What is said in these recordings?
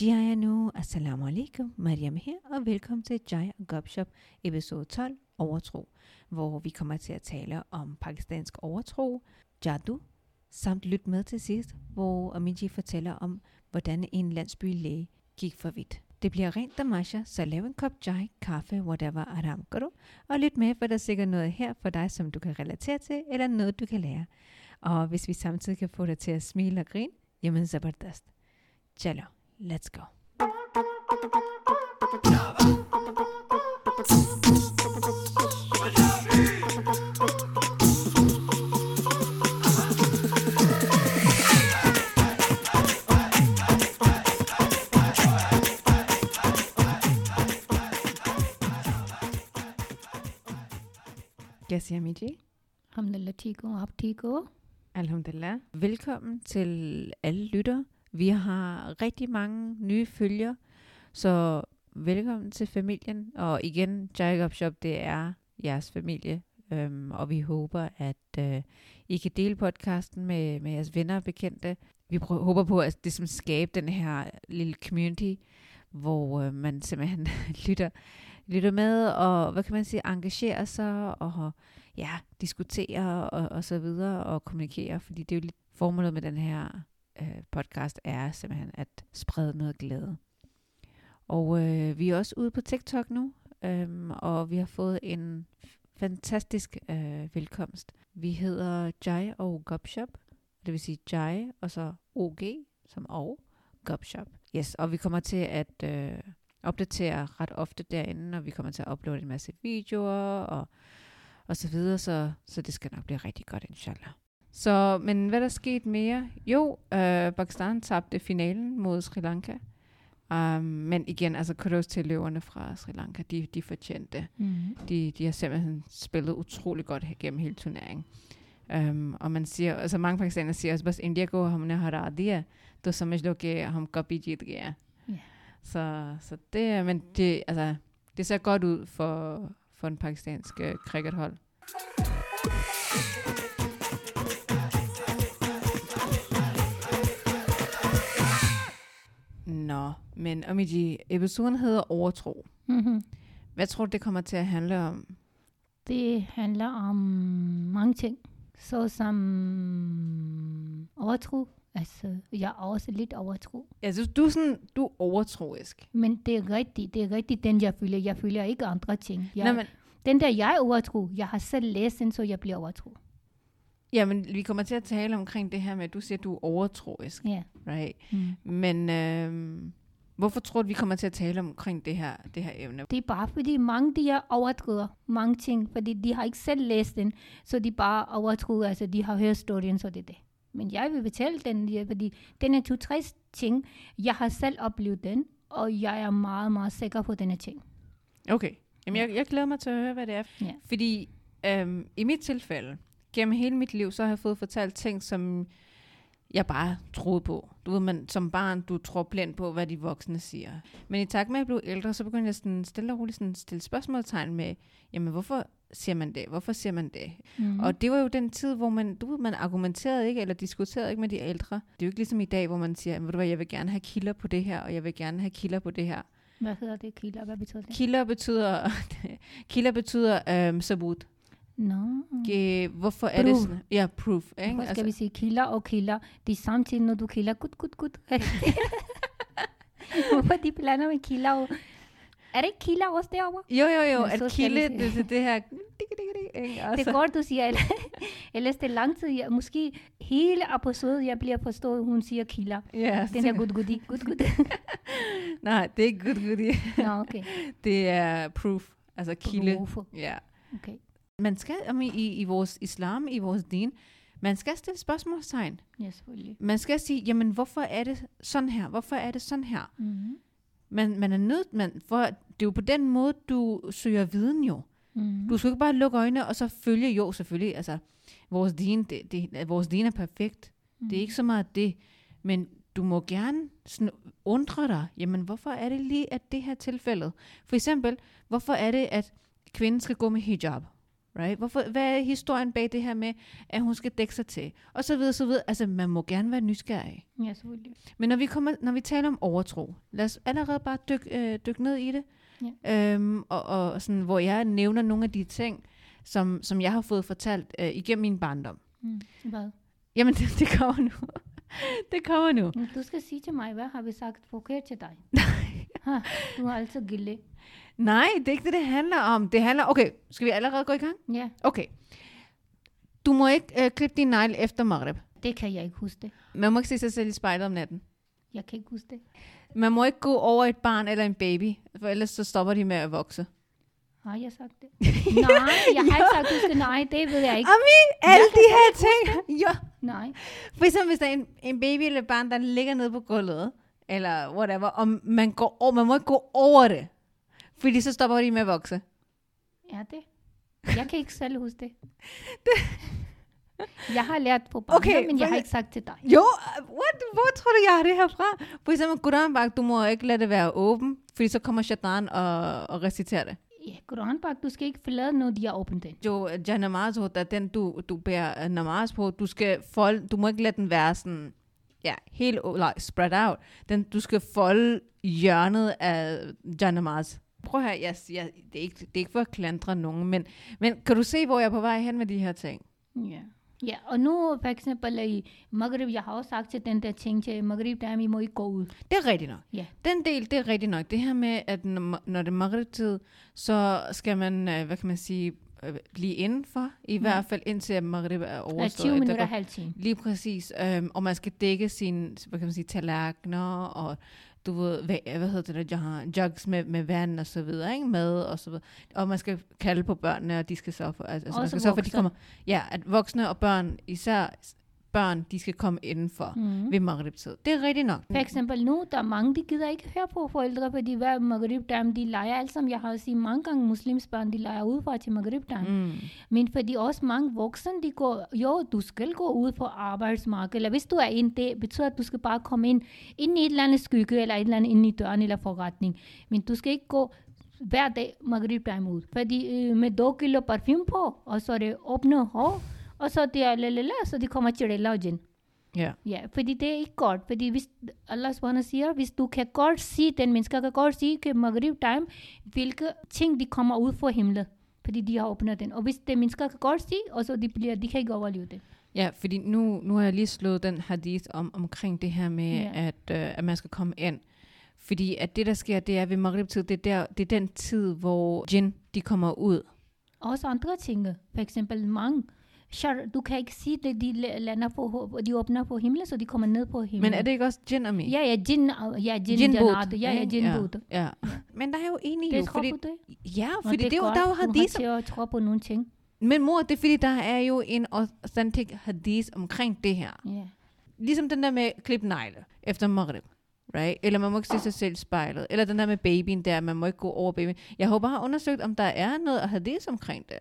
Jaya nu, assalamu alaikum, Mariam her, og velkommen til Jaya og Gopshop episode 12, Overtro, hvor vi kommer til at tale om pakistansk overtro, jadoo, samt lyt med til sidst, hvor Amiji fortæller om, hvordan en landsbylæge gik for vidt. Det bliver rent damasha, så lav en kop chai, kaffe, whatever aram karo, og lyt med, for der er sikkert noget her for dig, som du kan relatere til, eller noget, du kan lære. Og hvis vi samtidig kan få dig til at smile og grine, jamen zabardast. Chalo, Let's go. Yes, Yami ji. Alhamdulillah, Tiko. Alhamdulillah. Velkommen til alle lytter Vi har rigtig mange nye følger, så velkommen til familien. Og igen, Jacob Shop, det er jeres familie, øhm, og vi håber, at øh, I kan dele podcasten med, med jeres venner og bekendte. Vi prøver, håber på, at det som skaber den her lille community, hvor øh, man simpelthen lytter, lytter med, og hvad kan man sige, engagerer sig, og ja, diskuterer og, og så videre, og kommunikerer, fordi det er jo lidt formålet med den her øh, podcast, er simpelthen at sprede noget glæde. Og øh, vi er også ude på TikTok nu, øhm, og vi har fået en fantastisk øh, velkomst. Vi hedder Jai og Gopshop, det vil sige Jai og så OG som og Gopshop. Yes, og vi kommer til at øh, opdatere ret ofte derinde, og vi kommer til at uploade en masse videoer og, og så videre, så, så det skal nok blive rigtig godt, inshallah. Så, men hvad der skete mere? Jo, øh, Pakistan tabte finalen mod Sri Lanka. Um, men igen, altså kudos til løverne fra Sri Lanka, de, de fortjente. Mm. De, de har simpelthen spillet utrolig godt gennem hele turneringen. Um, og man siger, altså mange pakistanere siger også, bas India ko humne hara diya, to samajh lo ke hum kapi jeet gaya. Yeah. Så, så det, men det, altså, det ser godt ud for, for en pakistansk uh, crickethold. Nå, men Omiji, episoden hedder Overtro. Mm-hmm. Hvad tror du, det kommer til at handle om? Det handler om mange ting. Så som overtro. Altså, jeg er også lidt overtro. Ja, så du er, sådan, du er overtroisk. Men det er rigtigt. Det er rigtigt, den jeg føler. Jeg føler ikke andre ting. Jeg, Nå, men... Den der, jeg er overtro. Jeg har selv læst den, så jeg bliver overtro. Ja, men vi kommer til at tale omkring det her med, at du siger, at du er overtroisk. Ja. Yeah. Right? Mm. Men øh, hvorfor tror du, vi kommer til at tale omkring det her, det her emne? Det er bare fordi mange de er overdriver mange ting, fordi de har ikke selv læst den, så de bare overtro, altså de har hørt historien, så det er det. Men jeg vil fortælle den, fordi den er to-tre ting, jeg har selv oplevet den, og jeg er meget, meget sikker på denne ting. Okay. Jamen, jeg, jeg glæder mig til at høre, hvad det er. Ja. Fordi øhm, i mit tilfælde, gennem hele mit liv, så har jeg fået fortalt ting, som jeg bare troede på. Du ved, man, som barn, du tror blindt på, hvad de voksne siger. Men i takt med, at jeg blev ældre, så begyndte jeg sådan stille og roligt sådan stille spørgsmålstegn med, jamen hvorfor siger man det? Hvorfor siger man det? Mm. Og det var jo den tid, hvor man, du ved, man argumenterede ikke, eller diskuterede ikke med de ældre. Det er jo ikke ligesom i dag, hvor man siger, ved du hvad, jeg vil gerne have kilder på det her, og jeg vil gerne have kilder på det her. Hvad hedder det, kilder? Hvad betyder det? Kilder betyder, kilder betyder øhm, sabut. No. Okay, hvorfor proof. er det sådan? Ja, proof. Ikke? Hvorfor skal altså, vi sige kilder og kilder? Det er samtidig, når du kilder, gud, gud, gud. hvorfor de blander med kilder og... Er det ikke kilder også derovre? Jo, jo, jo. At kilde, det, det, det her... Det er godt, du siger. Ellers det er lang tid. Jeg, måske hele episoden, jeg bliver forstået, hun siger kilder. Ja, Den er good goodie. Good good. Nej, det er ikke good goodie. Nå, okay. Det er proof. Altså kilde. Proof. Ja. Okay man skal, i, i vores islam, i vores din, man skal stille spørgsmålstegn. Ja, selvfølgelig. Man skal sige, jamen hvorfor er det sådan her? Hvorfor er det sådan her? Mm-hmm. Man, man er nødt, man, for det er jo på den måde, du søger viden jo. Mm-hmm. Du skal ikke bare lukke øjnene og så følge, jo selvfølgelig, altså vores din, det, det, vores din er perfekt. Mm-hmm. Det er ikke så meget det, men du må gerne sådan undre dig, jamen hvorfor er det lige, at det her tilfælde? For eksempel, hvorfor er det, at kvinden skal gå med hijab? Right? Hvorfor, hvad er historien bag det her med, at hun skal dække sig til? Og så videre, så videre. Altså, man må gerne være nysgerrig. Ja, selvfølgelig. Men når vi, kommer, når vi taler om overtro, lad os allerede bare dykke øh, dyk ned i det. Ja. Øhm, og, og sådan, hvor jeg nævner nogle af de ting, som, som jeg har fået fortalt øh, igennem min barndom. Mm. Hvad? Jamen, det, det kommer nu. det kommer nu. Men Du skal sige til mig, hvad har vi sagt forkert til dig? ha, du er altid gilde. Nej, det er ikke det, det handler om. Det handler... Okay, skal vi allerede gå i gang? Ja, Okay. Du må ikke øh, klippe din negl efter Maghreb. det kan jeg ikke huske det. Man må ikke se sig selv i spejlet om natten. Jeg kan ikke huske det. Man må ikke gå over et barn eller en baby, for ellers så stopper de med at vokse. Har jeg sagt det? nej, jeg har ikke sagt, du skal nej, det ved jeg ikke. Ami, alle Jeg de her ting. Ja. Nej. For eksempel, hvis der er en, en baby eller et barn, der ligger nede på gulvet, eller whatever, og man, går over, man må ikke gå over det, fordi så stopper de med at vokse. Er det? Jeg kan ikke selv huske det. Jeg har lært på barnet, Okay, men jeg har ikke sagt til dig. Jo, uh, what? hvor tror du, jeg har det her fra? For eksempel, Quranbak, du må ikke lade det være åben, fordi så kommer shaitan og, og reciterer det. Ja, Koranbak, du skal ikke forlade noget, de har åbent den. Jo, janamaz hota, den du, du bærer øh, namaz på, du skal folde, du må ikke lade den være sådan, ja, helt like, spread out. Den, du skal folde hjørnet af janamaz. Prøv her, jeg siger, det er ikke, det er ikke for at klandre nogen, men, men kan du se, hvor jeg er på vej hen med de her ting? Ja. Ja, og nu for eksempel i Maghrib, jeg har også sagt til den der ting til Maghrib, der I må ikke gå ud. Det er rigtigt nok. Ja. Den del, det er rigtigt nok. Det her med, at når, når det er maghrib-tid, så skal man, øh, hvad kan man sige, øh, blive indenfor, i Mm. hvert fald indtil maghrib er overstået. 20 Der minutter, halv time. Lige præcis. Øhm, og man skal dække sine, hvad kan man sige, tallerkener, og du ved, hvad, hvad hedder det der, jugs med, med vand og så videre, ikke? Mad og så videre. Og man skal kalde på børnene, og de skal sørge for, altså, man skal sørge for, de kommer, ja, at voksne og børn, især børn, de skal komme indenfor mm. Ved maghrib-tid. Det er rigtigt nok. For eksempel nu, der er mange, de gider ikke høre på forældre, fordi hver Maghrib time, de leger alle sammen. Jeg har set mange gange muslims børn, de leger udefra til Maghrib time. Mm. Men fordi også mange voksne, de går, jo, du skal gå ud på arbejdsmarkedet, eller hvis du er ind, det betyder, at du skal bare komme ind, ind i et eller andet skygge, eller et eller andet ind i døren, eller forretning. Men du skal ikke gå hver dag Maghrib time ud. Fordi øh, med 2 kilo parfume på, og så er det åbne hår, og så det er lalala, så de kommer til gin. Ja. Ja, fordi det er ikke godt. Fordi hvis Allah subhanahu siger, hvis du kan godt sige, den mennesker kan godt sige, at Maghrib time, hvilke ting de kommer ud fra himlen. Fordi de har åbnet den. Og hvis det mennesker kan godt sige, og så de, bliver, de kan ikke overleve det. Ja, fordi nu, nu har jeg lige slået den hadith om, omkring det her med, ja. at, øh, at man skal komme ind. Fordi at det, der sker, det er ved maghrib-tid, det er, der, det er den tid, hvor jinn, de kommer ud. Også andre ting. For eksempel mange. Shar, du kan ikke sige det, de la- lander på, de åbner på himlen, så de kommer ned på himlen. Men er det ikke også jinn og Ja, ja, jinn, ja, jinn, Jinbud, janat, ja, ja, jinbud. Ja, ja. Men der er jo enig Det jo, fordi, det. ja, fordi det, er jo, der er jo Du har hadith. til at tro på nogle ting. Men mor, det er fordi, der er jo en authentic hadith omkring det her. Ja. Ligesom den der med klip negle efter maghrib. Right? Eller man må ikke se sig selv spejlet. Eller den der med babyen der, man må ikke gå over babyen. Jeg har jo bare undersøgt, om der er noget at have det omkring det.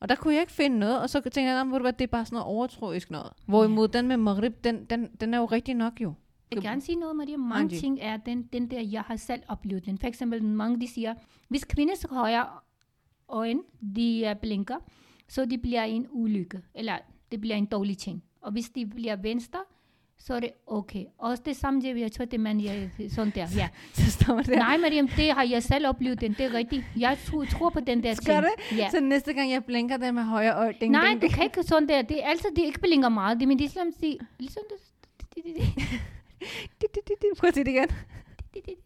Og der kunne jeg ikke finde noget, og så tænkte jeg, "Nå, ved du hvad, det er bare sådan noget overtroisk noget. Hvorimod den med Maghrib, den, den, den er jo rigtig nok jo. Jeg vil gerne sige noget, Maria. Mange Angie. ting er den, den der, jeg har selv oplevet den. For eksempel, mange de siger, hvis kvinders højre øjne, de er blinker, så det bliver en ulykke, eller det bliver en dårlig ting. Og hvis de bliver venstre, så er det okay. Også det samme, det jeg tror, det man ja, sådan der. Ja. Så står der. Nej, Mariam, det har jeg selv oplevet den. Det er rigtigt. Jeg tror, tror på den der ting. Skal det? Ja. Så næste gang jeg blinker den med højre øje, ding, Nej, ding, du ding. kan ikke sådan der. Det er altid, de ikke blinker meget. Det, men islam siger, ligesom det, di, di, di. Prøv at sige det igen.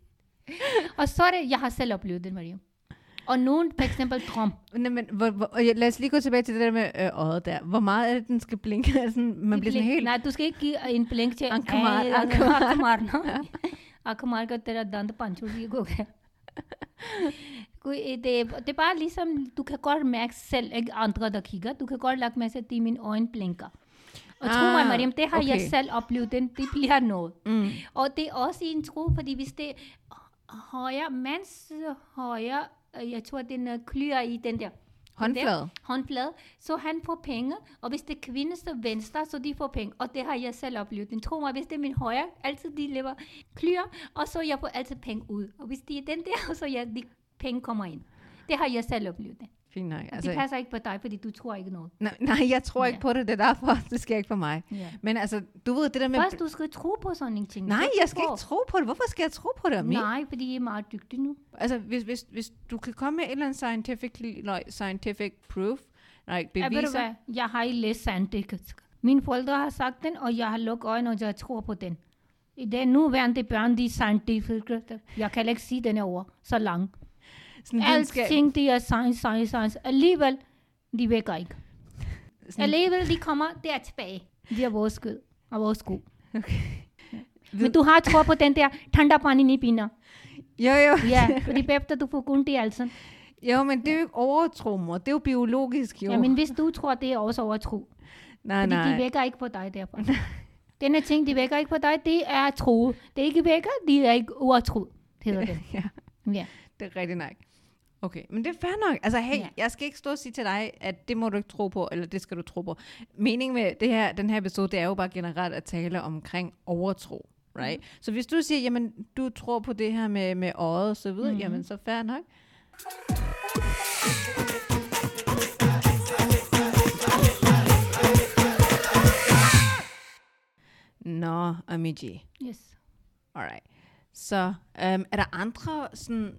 Og så er det, jeg har selv oplevet det, Maria. Og nogen, for eksempel Trump. Nej, men hvor, hvor, og lad os lige gå tilbage til det der med øh, øjet der. Hvor meget er det, den skal blinke? Altså, man den bliver sådan helt... Nej, du skal ikke give en blink til... Ankumar, Ankumar. Ankumar, Ankumar ka tera dand panchuri go gaya. Øh, det, det er bare ligesom, du kan godt mærke selv, ikke andre, der kigger. Du kan godt lagt mærke til, at de mine øjne blinker. Og ah, tro mig, ah, Mariam, det har okay. jeg selv oplevet. Den, det bliver noget. Mm. Og det er også i en tro, fordi hvis det højre, mands højre jeg tror, den øh, klyer i den der Håndflade. håndflade, så han får penge, og hvis det er kvinde, så venstre, så de får penge. Og det har jeg selv oplevet. Den tror mig, hvis det er min højre, altid de lever klyer, og så jeg får altid penge ud. Og hvis de er den der, så jeg, de penge kommer ind. Det har jeg selv oplevet. Fint nok. Altså, det passer ikke på dig, fordi du tror ikke noget. nej, nej, jeg tror ikke Ja. på det, det er derfor, det sker ikke for mig. Ja. Men altså, du ved det der med... Først, du skal tro på sådan en ting. Nej, jeg skal på. ikke tro på det. Hvorfor skal jeg tro på det? Nej, fordi I er meget dygtige nu. Altså, hvis, hvis, hvis du kan komme med et eller andet scientific, like, scientific proof, like Ja, beviser, hvad? Jeg har ikke læst scientific. Mine forældre har sagt den, og jeg har lukket øjnene, og jeg tror på den. I det nuværende børn, de er scientific. Jeg kan ikke sige denne ord så lang. Sådan Alting, de er science, science, science. Alligevel, de vækker ikke. sådan, Alligevel, de kommer der tilbage. De er vores skyld og vores sko. okay. Men du har tro på den der tanda pani ni pina. Jo, jo. Ja, fordi bagefter du får kun det altså. Jo, men det er jo ikke overtro, mor. Det er jo biologisk, jo. Ja, men hvis du tror, det er også overtro. nej, Fordi nej. de vækker ikke på dig derfor. Denne ting, de vækker ikke på dig, det er tro. Det er ikke vækker, de er ikke overtro. hedder det. ja, Ja. det er rigtigt nok. Okay, men det er fair nok. Altså, hey, Ja. jeg skal ikke stå og sige til dig, at det må du ikke tro på, eller det skal du tro på. Meningen med det her, den her episode, det er jo bare generelt at tale omkring overtro. Right? Mm. Så hvis du siger, jamen, du tror på det her med, med øjet og så videre, mm. jamen, så fair nok. Nå, Amiji. Yes. Alright. Så um, er der andre sådan...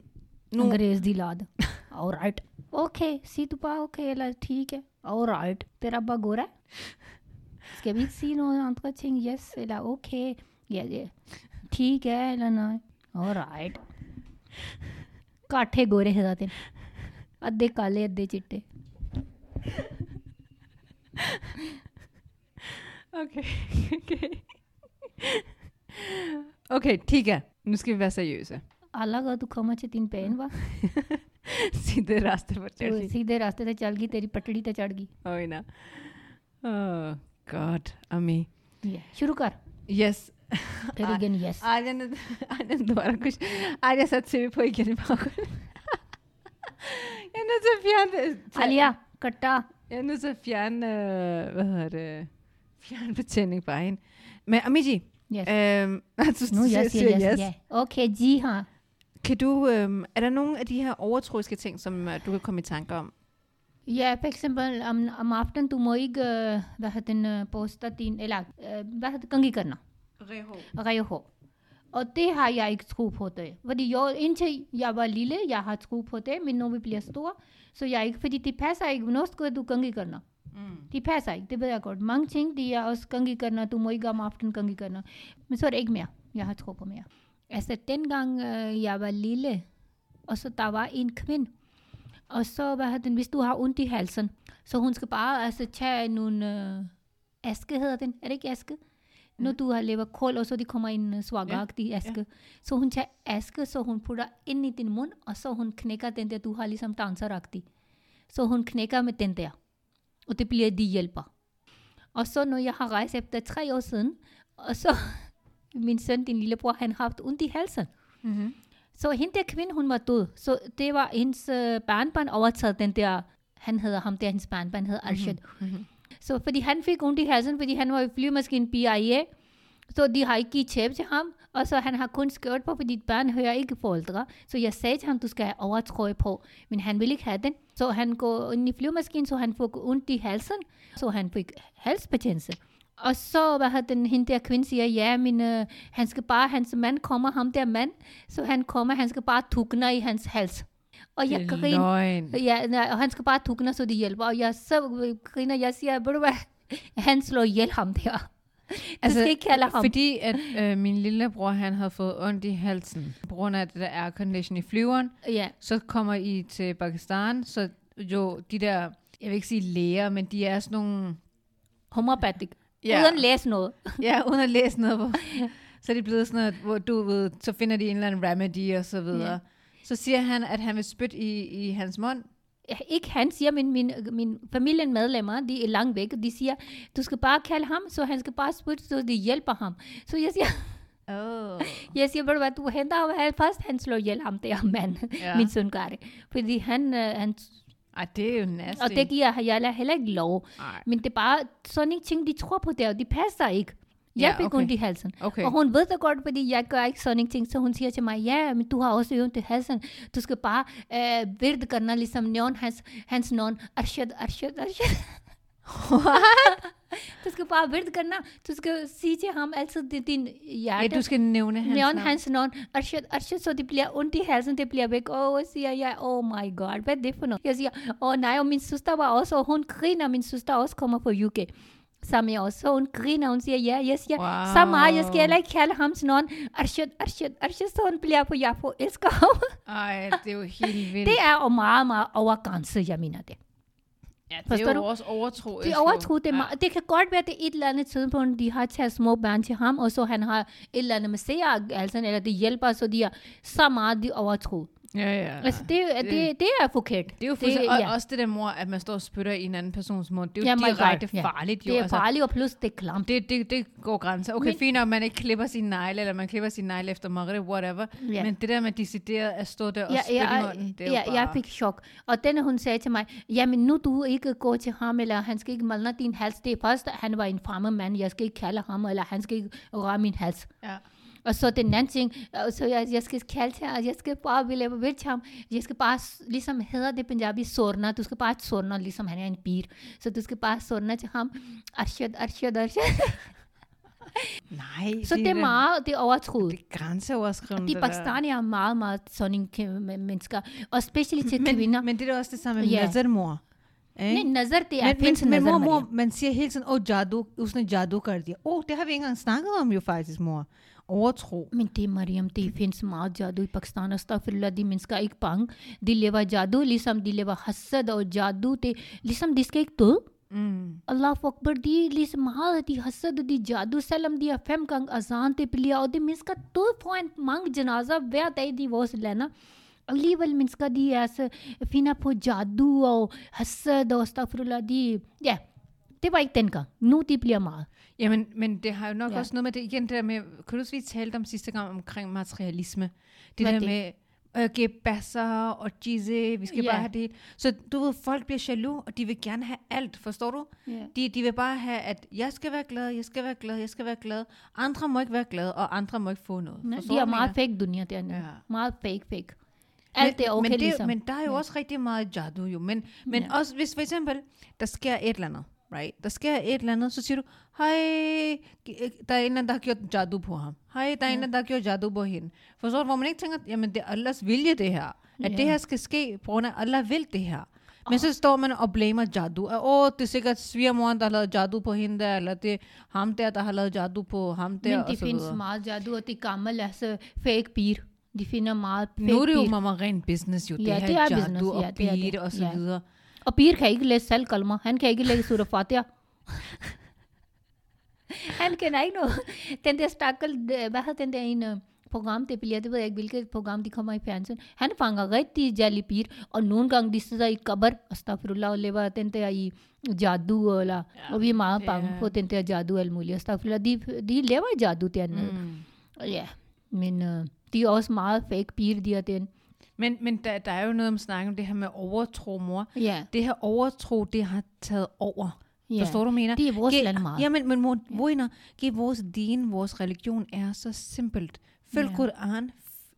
अंग्रेज़ दी लाद। और right okay सी तुपा okay ला ठीक है। और राइट तेरा अब्बा गोरा इसके भी सी नो आंतका छिंग यस ला ओके ये ये ठीक है ला ना। और राइट काठे गोरे है जाते अद्धे काले अद्धे चिट्टे। ओके ओके ओके ठीक है। उसकी वैसा यूज़ है। अलग तू खमा च तीन पहन वा। सीधे रास्ते पर चढ़ गई। सीधे रास्ते से चल गई तेरी पटड़ी तो चढ़ गई। ओए ना। गॉड अमी शुरू कर। Yes again, yes. Aryan Aryan दोबारा कुछ आर्या साथ से भी कोई गिर पाकर यानी सफियान आलिया कट्टा। यानी सफियान और फियान बच्चे नहीं पाए। मैं अमी जी Yes. Um, no, yes, yes, yes, yes. जी हाँ। Kan du, øh, er der nogle af de her overtroiske ting, som øh, du kan komme i tanke om? Ja, for eksempel om, om aftenen, du må ikke, øh, hvad hedder den, øh, poste din, eller øh, hvad hedder gangi karna? Reho. Reho. Og det har jeg ikke tro på det. Fordi jeg, indtil jeg var lille, jeg har tro på det, men nu vi bliver store, så jeg ikke, fordi det passer ikke. Hvornår skal du gangi karna? Mm. Det passer ikke, det ved jeg godt. Mange ting, de er også gangi karna, du må ikke om aftenen gangi karna. Men så er det ikke mere, jeg har tro på mere. Altså, dengang øh, jeg var lille, og så der var en kvinde, og så, hvad den, hvis du har ondt i halsen, så hun skal bare altså, tage nogle øh, aske, hedder den, er det ikke aske? Når du har lever kold, og så de kommer en uh, svagagtig aske. Ja. Så hun tager aske, så hun putter ind i din mund, og så hun knækker den der, du har ligesom danseragtig. Så hun knækker med den der. Og det bliver de hjælper. Og så når jeg har rejst efter tre år siden, og så min søn, din lillebror, han har haft ondt i halsen. Mm-hmm. Så hende der kvinde, hun var død. Så det var hendes øh, barnbarn overtaget den der, han hedder ham der, hendes barnbarn hedder Arshad. Mm-hmm. Så fordi han fik ondt i halsen, fordi han var i flyvemaskinen BIA, så de har ikke givet tæp til ham, og så han har kun skørt på, fordi barn hører ikke forældre. Så jeg sagde til ham, du skal have overtrøje på, men han ville ikke have den. Så han går ind i flyvemaskinen, så han får ondt i halsen, så han fik halsbetændelse. Og så hvad har den hende der kvinde siger, ja, men øh, han skal bare, hans mand kommer, ham der mand, så han kommer, han skal bare tukne i hans hals. Og jeg er griner. Ja, nej, og han skal bare tukne, så det hjælper. Og jeg så griner, jeg siger, ved du hvad, han slår ihjel ham der. Du altså, skal ikke kalde ham. Fordi at øh, min lillebror, han havde fået ondt i halsen, på grund af det der aircondition i flyveren, Ja, så kommer I til Pakistan, så jo, de der, jeg vil ikke sige læger, men de er sådan nogle... homopatik. Ja, Uden læse noget. ja uden at læse noget, hvor, så er det blevet sådan noget, hvor du ved, så finder de en eller anden remedy og så videre. Ja. Så siger han, at han vil spytte i, i hans mund. Ja, Ikke han siger, men min, min familiemedlemmer, de er langt væk, de siger, du skal bare kalde ham, så han skal bare spytte, så det hjælper ham. Så jeg siger, Oh. jeg siger, ved du hvad, du henter ham først, han slår ihjel ham der mand. Ja. Min søn gør det. Fordi han, øh, han Ej, det er jo nasty. og det giver jeg heller ikke lov. Ej. Men det er bare sådan en ting, de tror på der, og de passer ikke. Jeg Ja, fik okay. ondt i halsen. Okay. Og hun ved det godt, fordi jeg gør ikke sådan en ting, så hun siger til mig, ja, men du har også ondt i halsen. Du skal bare øh, virde gøre, ligesom nævn hans, hans navn, Arshad, Arshad, Arshad. du skal bare virde gøre, du skal sige til ham altid, det din hjerte. Ja, du skal nævne hans Nævn navn. hans navn, Arshad, Arshad, så det bliver ondt i halsen, det bliver væk. Åh, oh, siger jeg, oh my god, hvad er det for noget? Jeg siger, åh oh, nej, og min søster var også, og hun griner, min søster også kommer fra UK. Med os, så hun griner, hun siger, ja, jeg siger, Wow. så meget, jeg skal heller ikke kalde ham sådan nogen, Arshad, Arshad, Arshad, så hun bliver på, jeg på elsker ham. Ej, det er jo helt vildt. det er jo meget, meget over grænse, jeg mener det. Ja, det forstår er jo du? også overtro. Er overtro, det, meget, det kan godt være, det er et eller andet tidspunkt, de har taget små børn til ham, og så han har et eller andet med seer, altså, eller det hjælper, så de er så meget de overtro. Ja, ja. Altså, det, det, det, det er forkert. Det er jo fuldstændig, og ja. også det der mor, at man står og spytter i en anden persons mund. Det er jo Ja, direkte God, ja. farligt. Jo. Det er altså, farligt, og plus det er klamt. det, det, det går grænser. Okay, Men- fint at man ikke klipper sin negle, eller man klipper sin negle efter Maghreb, whatever. Ja. Men det der med decideret at stå der og Ja, spytte i ja, munden, det er ja, bare... jeg fik chok. Og denne hun sagde til mig, jamen nu du ikke går til ham, eller han skal ikke malne din hals. Det er først, han var en fremmed mand, jeg skal ikke kalde ham, eller han skal ikke røre min hals. Ja. Og så den anden ting, og så jeg, jeg skal kalde til ham, jeg skal bare ville vil til ham, jeg skal bare, s- ligesom hedder det punjabi, sorna, du skal bare sorna, ligesom han er en pir. Så du skal bare sorna til ham, Arshad, Arshad, Arshad. Nej, Så det er da- meget, det er overtroet. Det er grænseoverskridende. De det der. pakistanier er meget, meget sådan en kæ- men- mennesker. Og specielt til men, kvinder. Men det er da også det samme med Ja. yeah. nazarmor. Nej, nazar, det er men, findes men, men nazar, mor, mor, Maria. man siger hele tiden, åh, oh, jadoo, usne jadoo gør det. Åh, oh, det har vi ikke engang snakket om jo faktisk, mor. Overtro. Men det, Mariam, det findes meget jadoo i Pakistan. Astaghfirullah, de mennesker er ikke bange. De lever jadoo, ligesom de lever hasad og jadoo. Det, ligesom de skal ikke dø. Mm. Allah Akbar, de er ligesom meget, de hasad og de jadoo, selvom de er fem gange azan det bliver, og de mennesker død foran mange janazer hver dag i vores lande. Alligevel mennesker, de er så finder på jadoo og hasad og astaghfirullah, de, ja, det var ikke dengang. Nu de bliver meget. Jamen, men det har jo nok Ja. også noget med det, igen det der med, kan du vi talte om sidste gang omkring materialisme. Det Hvad der det? med øh, gebasser og jizze, vi skal Ja. bare have det. Så du ved, folk bliver jaloux, og de vil gerne have alt, forstår du? Ja. De, de vil bare have, at jeg skal være glad, jeg skal være glad, jeg skal være glad. Andre må ikke være glade, og andre må ikke få noget. Nej, de er meget fake dunia der nu. Ja. Meget fake, fake. Alt men, er okay men, det, ligesom. men der er jo Ja. også rigtig meget jadoo jo. Men, men Ja. også hvis for eksempel, der sker et eller andet, right? Der sker et eller andet, så siger du, hej, der er en eller anden, der har gjort jadoo på ham. Hej, der er en eller anden, der har gjort jadoo på hende. Forstår du, hvor man ikke tænker, jamen det er Allahs vilje det her. At Ja. det her skal ske, på grund af, Allah vil det her. Men så står man og blamer. At, Åh, det er sikkert svigermoren, der har lavet jadoo på hende der, eller det er ham der, der har lavet jadoo på ham der, Men det findes meget jadoo, og det er gammel, altså fake pir. De finder meget fake Nu er det jo mamma ren business jo, Ja, det her det er jadoo business, og ja, er beat og så Ja. videre. Pir kan ikke læse selv kalmer. Han kan ikke læse surah Fatiha. Han kender ikke noget. Den der stakkel, øh, hvad hedder den der ene program, det bliver, det ved jeg ikke, hvilket program de kommer i fjernsyn. Han fanger rigtig jali pir, og nogle gange de sidder i kabar, astaghfirullah, og lever den der i jadoo, eller, Ja, og vi er meget det bange er- på den der jadoo alt muligt. Astaghfirullah, de, de lever i jadoo dernede. Mm. Ja, men Men, men der, der er jo noget om snakke om det her med overtro, mor. Ja, Det her overtro, det har taget over. ja. Forstår du, mener? Det er vores Ge- land meget. Jamen, men mor, ja. Ge, vores din, vores religion er så simpelt. Følg Ja. Koran,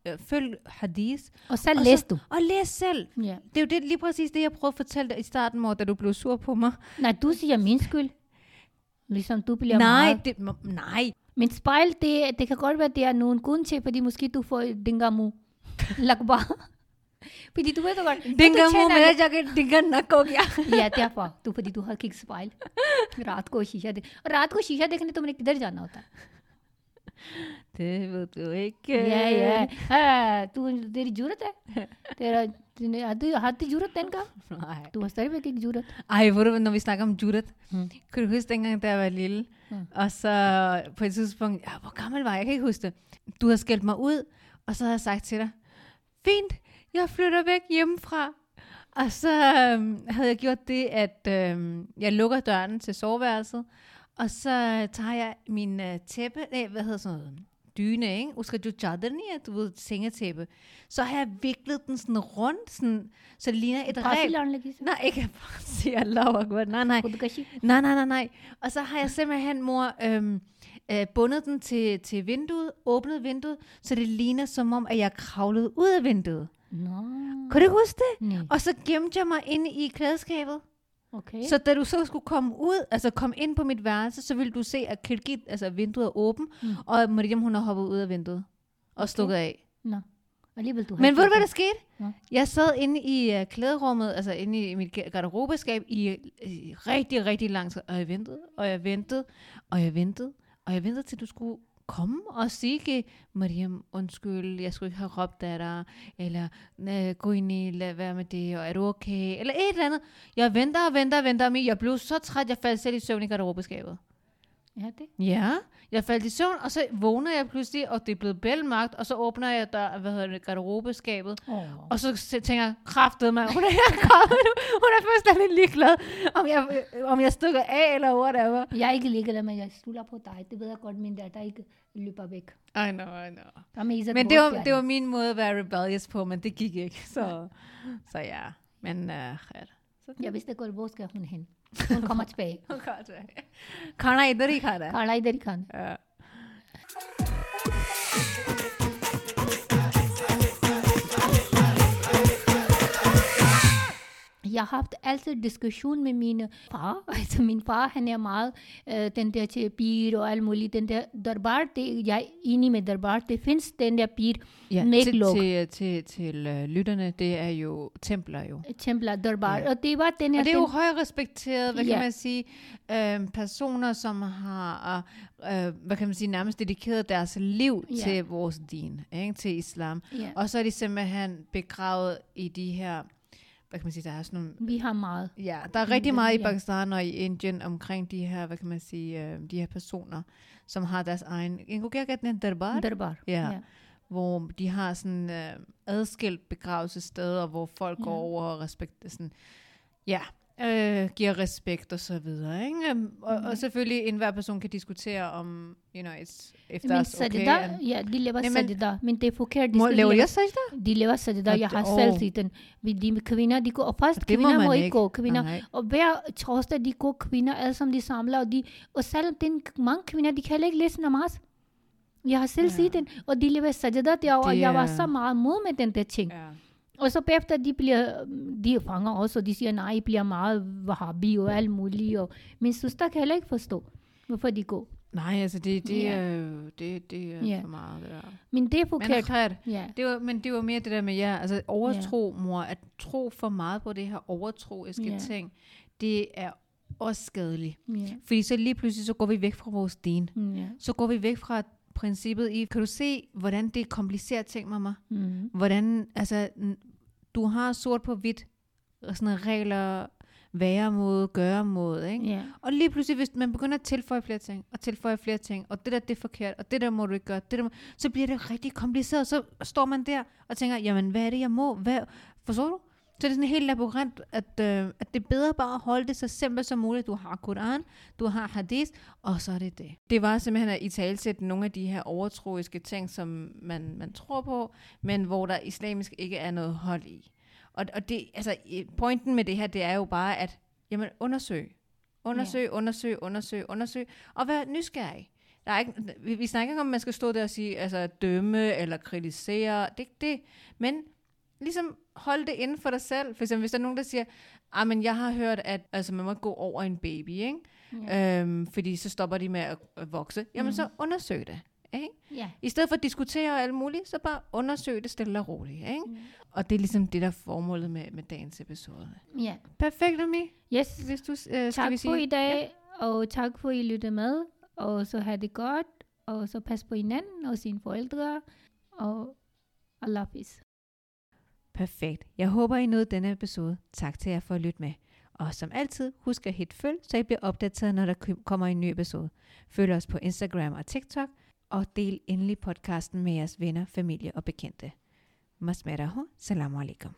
øh, følg hadith, Og så læs du. og læs selv. Ja. Det er jo det, lige præcis det, jeg prøvede at fortælle dig i starten, mor, da du blev sur på mig. Nej, du siger min skyld. Ligesom du bliver nej, meget. det, nej. Men spejl, det, det kan godt være, det er nogen grund til, fordi måske du får dingamu. लगबा fordi du ved du godt. Dengang hun med जाके डिंगन नक हो गया या त्या फा तू fordi तू हर किक स्पाइल रात को शीशा देख और रात को शीशा देखने तुमने किधर जाना होता है तू तेरी ज़रूरत है तेरा हाथ ज़रूरत है इनका तू हंसता है एक ज़रूरत आई वो नो विस्ता कम ज़रूरत फिर हुस तेंगा ते valil og så på et tidspunkt ja hvor gammel var jeg jeg kan ikke huske det du har skældt mig ud og så har jeg sagt til dig fint, jeg flytter væk hjemmefra. Og så øhm, havde jeg gjort det, at øhm, jeg lukker døren til soveværelset, og så tager jeg min øh, tæppe, nej, hvad hedder sådan noget, dyne, ikke? Uska du chadrni, du ved, sengetæppe. Så har jeg viklet den sådan rundt, sådan, så det ligner et फांसी reb. लाने लगी से Nej, ikke sige Allah Akbar. Nej, nej. खुदकशी Nej, nej, nej, nej. Og så har jeg simpelthen, mor, øhm, øh, bundet den til, til vinduet, åbnet vinduet, så det ligner som om, at jeg kravlede ud af vinduet. Nå. Kan du huske det? Nej. Og så gemte jeg mig inde i klædeskabet. Okay. Så da du så skulle komme ud, altså komme ind på mit værelse, så ville du se, at kirkit, altså vinduet er åbent, Mm. og Mariam hun har hoppet ud af vinduet og Okay. stukket af. Nå. Alligevel, du Men ved du, hvad der skete? Nå. Jeg sad inde i uh, klæderummet, altså inde i mit ga- garderobeskab, i uh, rigtig, rigtig lang tid, og jeg ventede, og jeg ventede, og jeg ventede, og jeg ventede til du skulle komme og sige, Mariam, undskyld, jeg skulle ikke have råbt af dig, eller gå ind i, lad være med det, og er du okay, eller et eller andet. Jeg venter og venter og venter, men jeg blev så træt, jeg faldt selv i søvn i garderobeskabet. Ja, det. Ja, jeg faldt i søvn, og så vågner jeg pludselig, og det er blevet bælmagt, og så åbner jeg der, hvad hedder det, garderobeskabet, Oh. og så tænker jeg, kraftet mig, hun er her kommet nu, hun er fuldstændig ligeglad, om jeg, øh, om jeg stykker af, eller whatever. Jeg er ikke ligeglad at jeg stoler på dig. Det ved jeg godt, min datter ikke løber væk. I know, I know. Mest Men det var, det var min måde at være rebellious på, men det gik ikke, så, så ja. Men, uh, Jeg vidste godt, hvor skal hun hen. मच पे खाना इधर ही खा रहा है खाना इधर ही खाना Jeg har haft altid diskussion med mine far. Altså min far, han er meget øh, den der til pir og alt muligt. Den der darbar, det, jeg er enig med darbar. Det findes den der pir, Ja, Make til, til, til, til uh, lytterne, det er jo templer jo. templer, darbar. Ja. Og det var den her... Og det er jo den, højt respekteret, hvad Ja. kan man sige, øh, personer, som har, øh, hvad kan man sige, nærmest dedikeret deres liv Ja. til vores din, ikke? til islam. ja. Og så er de simpelthen begravet i de her, hvad kan man sige, der er sådan nogle, Vi har meget. ja, der er rigtig meget i Ja. Pakistan og i Indien omkring de her, hvad kan man sige, øh, de her personer, som har deres egen, en en darbar, Darbar. Ja. hvor de har sådan øh, adskilt begravelsessteder, hvor folk Ja. går over og respekt, sådan, ja, øh, giver respekt og så videre. Ikke? Um, og, Mhm. og selvfølgelig enhver person kan diskutere om, you know, it's, if Men that's sajda, okay. And, ja, de laver Nej, men- sajda. Men det er forkert. De må, laver lave- jeg sajda? De laver sajda. Jeg har åh. selv set den. De kvinder, de går. Og først, kvinder må ikke gå. Kvinder, Nej. Og hver torsdag, de går kvinder, alle sammen de samler, og, de, og selv den, mange kvinder, de kan heller ikke læse namaz. Jeg har selv Ja. set den, og de lever sajda derovre, og jeg var så meget mod med den der ting. Ja. Og så bagefter, de bliver, de fanger også, og de siger, nej, I bliver meget wahhabi og alt muligt. Og min søster kan heller ikke forstå, hvorfor de går. Nej, altså det, det, Ja. er, jo- det, det er Ja. for meget. Det der. Men det er Men forkert. Khat, Ja. det var, men det var mere det der med, ja, altså overtro, mor, at tro for meget på det her overtroiske Ja. ting, det er også skadeligt. Ja. Fordi så lige pludselig, så går vi væk fra vores din. Ja. Så går vi væk fra princippet i, kan du se, hvordan det er kompliceret ting, mamma? Mm. Hvordan, altså, du har sort på hvidt, sådan regler, være mod, gøre mod, ikke? Ja. Og lige pludselig, hvis man begynder at tilføje flere ting, og tilføje flere ting, og det der, det er forkert, og det der må du ikke gøre, det der må, så bliver det rigtig kompliceret. Så står man der og tænker, jamen, hvad er det, jeg må? Hvad? Forstår du? Så det er sådan helt labyrint, at, øh, at det er bedre bare at holde det så simpelt som muligt. Du har Koran, du har Hadith, og så er det det. Det var simpelthen at i talsætte nogle af de her overtroiske ting, som man, man tror på, men hvor der islamisk ikke er noget hold i. Og, og det, altså, pointen med det her, det er jo bare, at jamen, undersøg. Undersøg, undersøg, undersøg, undersøg, og vær nysgerrig. Der er ikke, vi, vi snakker ikke om, at man skal stå der og sige, altså dømme eller kritisere, det, det, men ligesom hold det inden for dig selv. For eksempel, hvis der er nogen, der siger, ah, men jeg har hørt, at altså, man må gå over en baby, ikke? Ja. Øhm, fordi så stopper de med at, at vokse. Jamen, Mm. så undersøg det. Ikke? ja. I stedet for at diskutere alt muligt, så bare undersøg det stille og roligt. Ikke? Mm. Og det er ligesom det, der er formålet med, med dagens episode. ja. Perfekt, Ami. Yes. Hvis du, øh, skal Tak vi for sige... i dag, og tak for, at I lyttede med. Og så have det godt, og så pas på hinanden og sine forældre. Og Allah Hafiz. Perfekt. Jeg håber, I nåede denne episode. Tak til jer for at lytte med. Og som altid, husk at hit følg, så I bliver opdateret, når der kommer en ny episode. Følg os på Instagram og TikTok, og del endelig podcasten med jeres venner, familie og bekendte. Masmerahu, salam alaikum.